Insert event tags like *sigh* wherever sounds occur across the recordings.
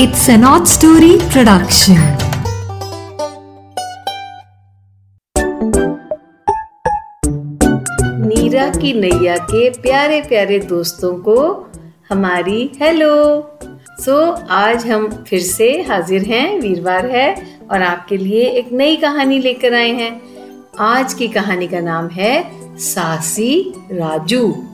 It's an odd story production. नीरा की नैया के प्यारे प्यारे दोस्तों को हमारी हेलो। सो so, आज हम फिर से हाजिर हैं वीरवार है और आपके लिए एक नई कहानी लेकर आए हैं। आज की कहानी का नाम है सासी राजू।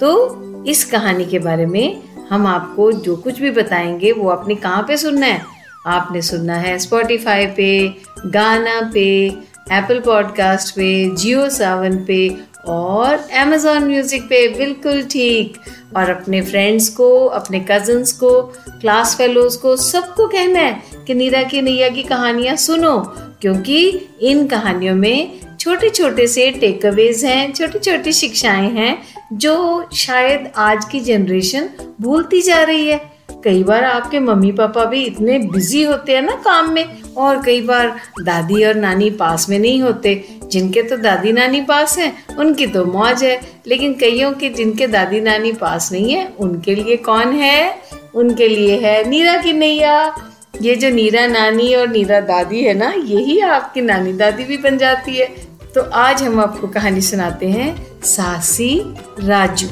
तो इस कहानी के बारे में हम आपको जो कुछ भी बताएँगे, वो आपने कहाँ पे सुनना है? आपने सुनना है स्पॉटिफाई पे गाना पे एप्पल पॉडकास्ट पे जियो सावन पे और अमेजोन म्यूज़िक पे, बिल्कुल ठीक। और अपने फ्रेंड्स को, अपने कजन्स को क्लास फेलोज को, सबको कहना है कि नीरा की नैया की कहानियाँ सुनो, क्योंकि इन कहानियों में छोटे छोटे से टेक अवेज हैं छोटी छोटी शिक्षाएँ हैं, जो शायद आज की जनरेशन भूलती जा रही है। कई बार आपके मम्मी पापा भी इतने बिज़ी होते हैं ना काम में, और कई बार दादी और नानी पास में नहीं होते। जिनके तो दादी नानी पास हैं, उनकी तो मौज है, लेकिन कईयों के जिनके दादी नानी पास नहीं है, उनके लिए कौन है? उनके लिए है नीरा की नैया। ये जो नीरा नानी और नीरा दादी है ना, यही आपकी नानी दादी भी बन जाती है। तो आज हम आपको कहानी सुनाते हैं सासी राजू।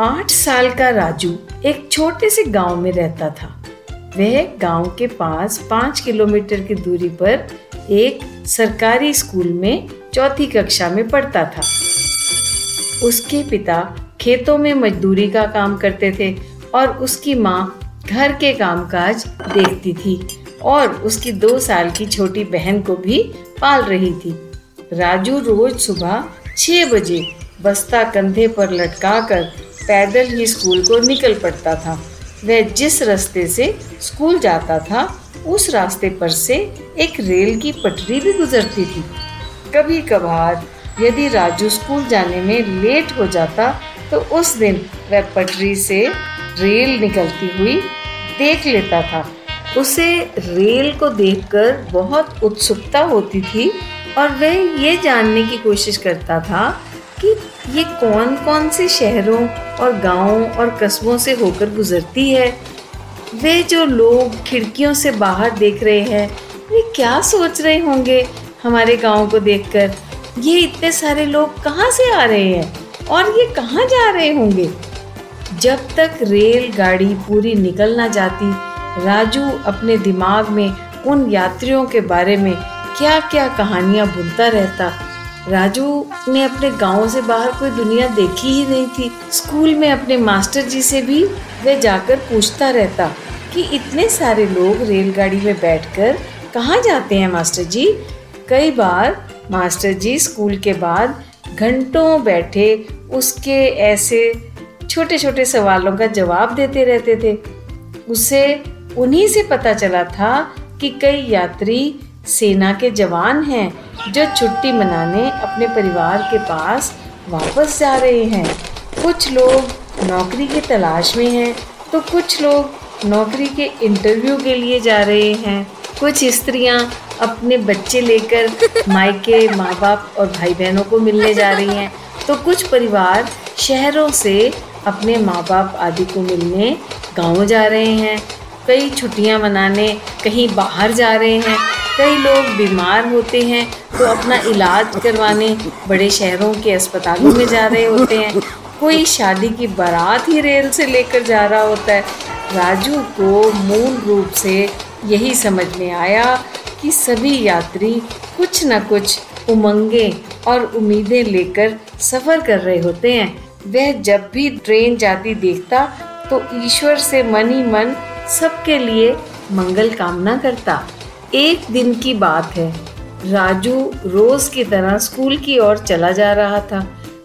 आठ साल का राजू एक छोटे से गाँव में रहता था। वह गाँव के पास पाँच किलोमीटर की दूरी पर एक सरकारी स्कूल में चौथी कक्षा में पढ़ता था। उसके पिता खेतों में मजदूरी का काम करते थे और उसकी माँ घर के कामकाज देखती थी और उसकी दो साल की छोटी बहन को भी पाल रही थी। राजू रोज सुबह छः बजे बस्ता कंधे पर लटकाकर पैदल ही स्कूल को निकल पड़ता था। वह जिस रास्ते से स्कूल जाता था, उस रास्ते पर से एक रेल की पटरी भी गुजरती थी। कभी कभार यदि राजू स्कूल जाने में लेट हो जाता तो उस दिन वह पटरी से रेल निकलती हुई देख लेता था। उसे रेल को देखकर बहुत उत्सुकता होती थी और वह ये जानने की कोशिश करता था कि ये कौन कौन से शहरों और गाँवों और कस्बों से होकर गुजरती है। वे जो लोग खिड़कियों से बाहर देख रहे हैं, वे क्या सोच रहे होंगे हमारे गाँव को देखकर? ये इतने सारे लोग कहाँ से आ रहे हैं और ये कहाँ जा रहे होंगे? जब तक रेल गाड़ी पूरी निकल ना जाती, राजू अपने दिमाग में उन यात्रियों के बारे में क्या क्या कहानियाँ बुनता रहता। राजू ने अपने गाँव से बाहर कोई दुनिया देखी ही नहीं थी। स्कूल में अपने मास्टर जी से भी वह जाकर पूछता रहता कि इतने सारे लोग रेलगाड़ी में बैठकर कहाँ जाते हैं मास्टर जी? कई बार मास्टर जी स्कूल के बाद घंटों बैठे उसके ऐसे छोटे छोटे सवालों का जवाब देते रहते थे। उसे उन्हीं से पता चला था कि कई यात्री सेना के जवान हैं जो छुट्टी मनाने अपने परिवार के पास वापस जा रहे हैं। कुछ लोग नौकरी की तलाश में हैं तो कुछ लोग नौकरी के इंटरव्यू के लिए जा रहे हैं। कुछ स्त्रियाँ अपने बच्चे लेकर *laughs* मायके माँ बाप और भाई बहनों को मिलने जा रही हैं। तो कुछ परिवार शहरों से अपने माँ बाप आदि को मिलने गाँव जा रहे हैं। कई छुट्टियाँ मनाने कहीं बाहर जा रहे हैं। कई लोग बीमार होते हैं तो अपना इलाज करवाने बड़े शहरों के अस्पतालों में जा रहे होते हैं। कोई शादी की बारात ही रेल से लेकर जा रहा होता है। राजू को मूल रूप से यही समझ में आया कि सभी यात्री कुछ न कुछ उमंगे और उम्मीदें लेकर सफ़र कर रहे होते हैं। वह जब भी ट्रेन जाती देखता तो ईश्वर से मन ही मन सबके लिए मंगल कामना करता। एक दिन की बात है। राजू रोज की तरह स्कूल की ओर चला जा रहा था।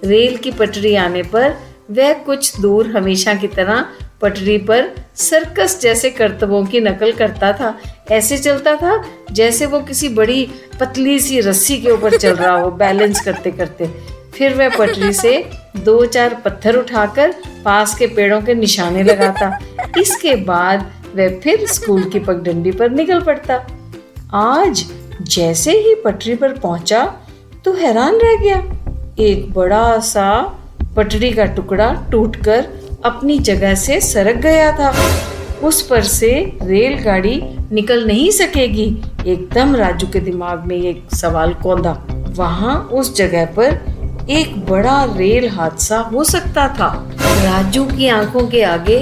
रेल की पटरी आने पर वह कुछ दूर हमेशा की तरह पटरी पर सर्कस जैसे करतबों की नकल करता था। ऐसे चलता था जैसे वो किसी बड़ी पतली सी रस्सी के ऊपर चल रहा हो, बैलेंस करते करते। फिर वह पटरी से दो चार पत्थर उठाकर पास के पेड़ों के निशाने लगाता। इसके बाद वह फिर स्कूल की पगडंडी पर निकल पड़ता। आज जैसे ही पटरी पर पहुँचा तो हैरान रह गया। एक बड़ा सा पटरी का टुकड़ा टूटकर अपनी जगह से सरक गया था। उस पर से रेलगाड़ी निकल नहीं सकेगी। एकदम राजू के दिमाग में एक सवाल कौंधा। वहाँ उस जगह पर एक बड़ा रेल हादसा हो सकता था। राजू की आँखों के आगे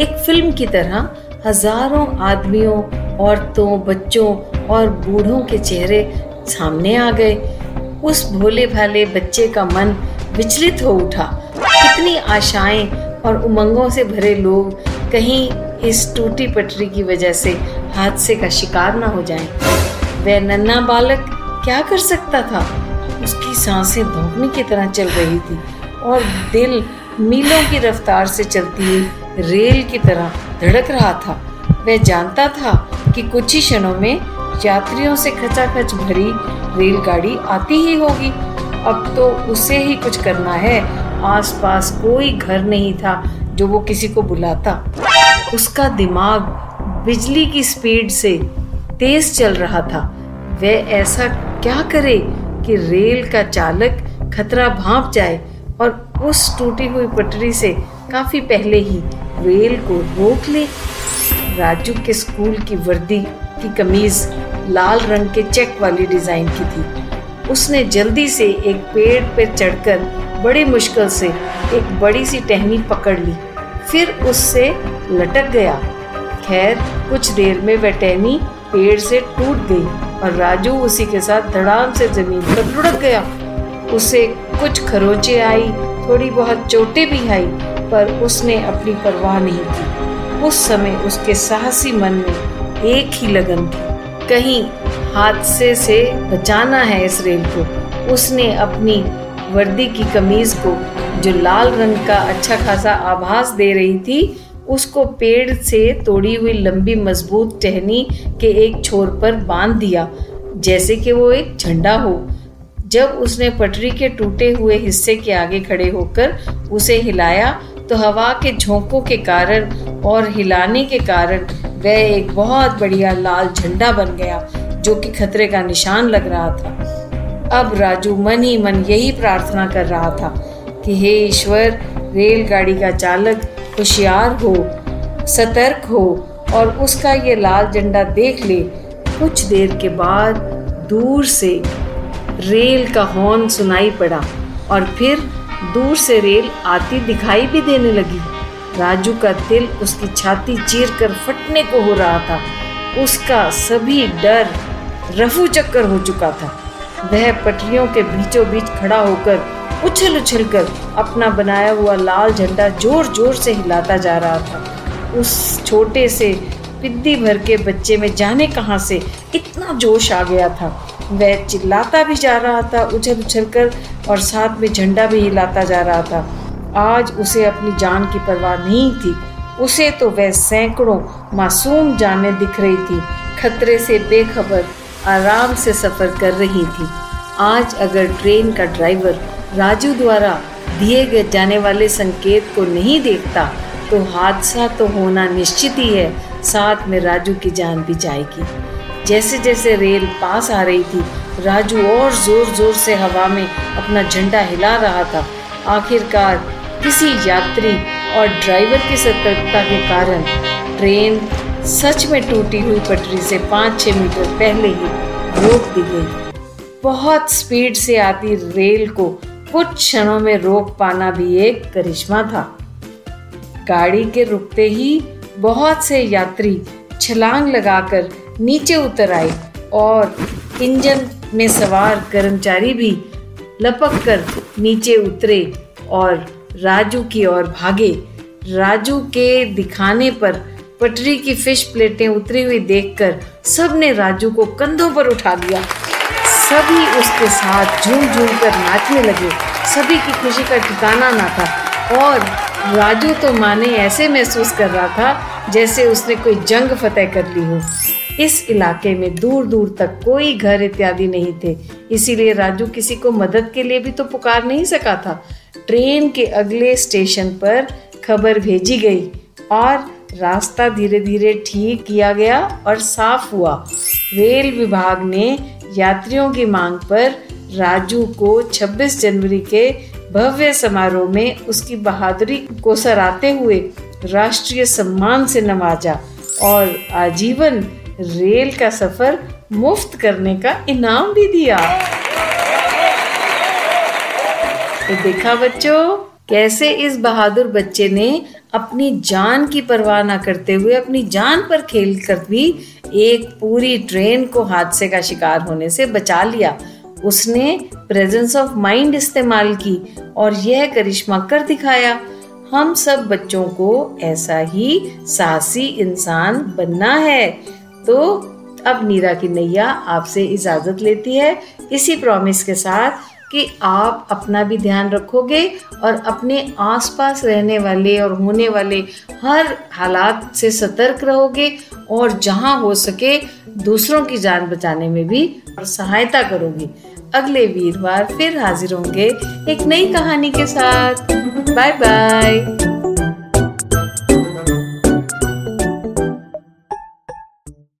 एक फ़िल्म की तरह हज़ारों आदमियों, औरतों, बच्चों और बूढ़ों के चेहरे सामने आ गए। उस भोले भाले बच्चे का मन विचलित हो उठा। कितनी आशाएँ और उमंगों से भरे लोग कहीं इस टूटी पटरी की वजह से हादसे का शिकार न हो जाएँ। वह नन्ना बालक क्या कर सकता था? उसकी साँसें धोखने की तरह चल रही थी और दिल मीलों की रफ्तार से चलती हुई रेल की तरह धड़क रहा था। वह जानता था कि कुछ ही क्षणों में यात्रियों से खचाखच भरी रेलगाड़ी आती ही होगी। अब तो उसे ही कुछ करना है। आसपास कोई घर नहीं था जो वो किसी को बुलाता। उसका दिमाग बिजली की स्पीड से तेज चल रहा था। वह ऐसा क्या करे कि रेल का चालक खतरा भाप जाए और उस टूटी हुई पटरी से काफ़ी पहले ही रेल को रोक ले। राजू के स्कूल की वर्दी की कमीज लाल रंग के चेक वाली डिज़ाइन की थी। उसने जल्दी से एक पेड़ पर चढ़कर बड़ी मुश्किल से एक बड़ी सी टहनी पकड़ ली। फिर उससे लटक गया। खैर, कुछ देर में वह टहनी पेड़ से टूट गई और राजू उसी के साथ धड़ाम से ज़मीन पर लुढ़क गया। उसे कुछ खरोचे आई, थोड़ी बहुत चोटें भी आई, पर उसने अपनी परवाह नहीं की। उस समय उसके साहसी मन में एक ही लगन थी। कहीं हादसे से बचाना है इस रेल को, उसने अपनी वर्दी की कमीज को जो लाल रंग का अच्छा खासा आभास दे रही थी, उसको पेड़ से तोड़ी हुई लंबी मज़बूत टहनी के एक छोर पर बाँध दिया, जैसे कि वो एक झंडा हो। जब उसने पटरी के टूटे हुए हिस्से के आगे खड़े होकर उसे हिलाया तो हवा के झोंकों के कारण और हिलाने के कारण वह एक बहुत बढ़िया लाल झंडा बन गया, जो कि खतरे का निशान लग रहा था। अब राजू मन ही मन यही प्रार्थना कर रहा था कि हे ईश्वर, रेलगाड़ी का चालक होशियार हो, सतर्क हो और उसका ये लाल झंडा देख ले। कुछ देर के बाद दूर से रेल का हॉर्न सुनाई पड़ा और फिर दूर से रेल आती दिखाई भी देने लगी। राजू का दिल उसकी छाती चीर कर फटने को हो रहा था। उसका सभी डर रफू चक्कर हो चुका था। वह पटरियों के बीचों बीच खड़ा होकर उछल उछल कर अपना बनाया हुआ लाल झंडा ज़ोर ज़ोर से हिलाता जा रहा था। उस छोटे से पिद्दी भर के बच्चे में जाने कहाँ से इतना जोश आ गया था। वह चिल्लाता भी जा रहा था उछल उछल कर और साथ में झंडा भी हिलाता जा रहा था। आज उसे अपनी जान की परवाह नहीं थी। उसे तो वह सैकड़ों मासूम जाने दिख रही थी। खतरे से बेखबर आराम से सफ़र कर रही थी। आज अगर ट्रेन का ड्राइवर राजू द्वारा दिए गए जाने वाले संकेत को नहीं देखता तो हादसा तो होना निश्चित ही है। साथ में राजू की जान भी जाएगी। जैसे जैसे रेल पास आ रही थी, राजू और ज़ोर ज़ोर से हवा में अपना झंडा हिला रहा था। आखिरकार किसी यात्री और ड्राइवर की सतर्कता के कारण ट्रेन सच में टूटी हुई पटरी से पाँच छः मीटर पहले ही रोक दी गई। बहुत स्पीड से आती रेल को कुछ क्षणों में रोक पाना भी एक करिश्मा था। गाड़ी के रुकते ही बहुत से यात्री छलांग लगाकर नीचे उतर आए और इंजन में सवार कर्मचारी भी लपक कर नीचे उतरे और राजू की ओर भागे। राजू के दिखाने पर पटरी की फ़िश प्लेटें उतरी हुई देखकर सबने राजू को कंधों पर उठा लिया। सभी उसके साथ झूम झूम कर नाचने लगे। सभी की खुशी का ठिकाना ना था। और राजू तो माने ऐसे महसूस कर रहा था जैसे उसने कोई जंग फतेह कर ली हो। इस इलाके में दूर दूर तक कोई घर इत्यादि नहीं थे। इसीलिए राजू किसी को मदद के लिए भी तो पुकार नहीं सका था। ट्रेन के अगले स्टेशन पर खबर भेजी गई और रास्ता धीरे धीरे ठीक किया गया और साफ़ हुआ। रेल विभाग ने यात्रियों की मांग पर राजू को 26 जनवरी के भव्य समारोह में उसकी बहादुरी को सराहते हुए राष्ट्रीय सम्मान से नवाजा और आजीवन रेल का सफ़र मुफ़्त करने का इनाम भी दिया। तो देखा बच्चों, कैसे इस बहादुर बच्चे ने अपनी जान की परवाह ना करते हुए अपनी जान पर खेल कर भी एक पूरी ट्रेन को हादसे का शिकार होने से बचा लिया। उसने प्रेजेंस ऑफ़ माइंड इस्तेमाल की और यह करिश्मा कर दिखाया। हम सब बच्चों को ऐसा ही साहसी इंसान बनना है। तो अब नीरा की नैया आपसे इजाज़त लेती है। इसी प्रॉमिस के साथ कि आप अपना भी ध्यान रखोगे और अपने आसपास रहने वाले और होने वाले हर हालात से सतर्क रहोगे और जहाँ हो सके दूसरों की जान बचाने में भी सहायता करोगे। अगले वीरवार फिर हाजिर होंगे एक नई कहानी के साथ। Bye bye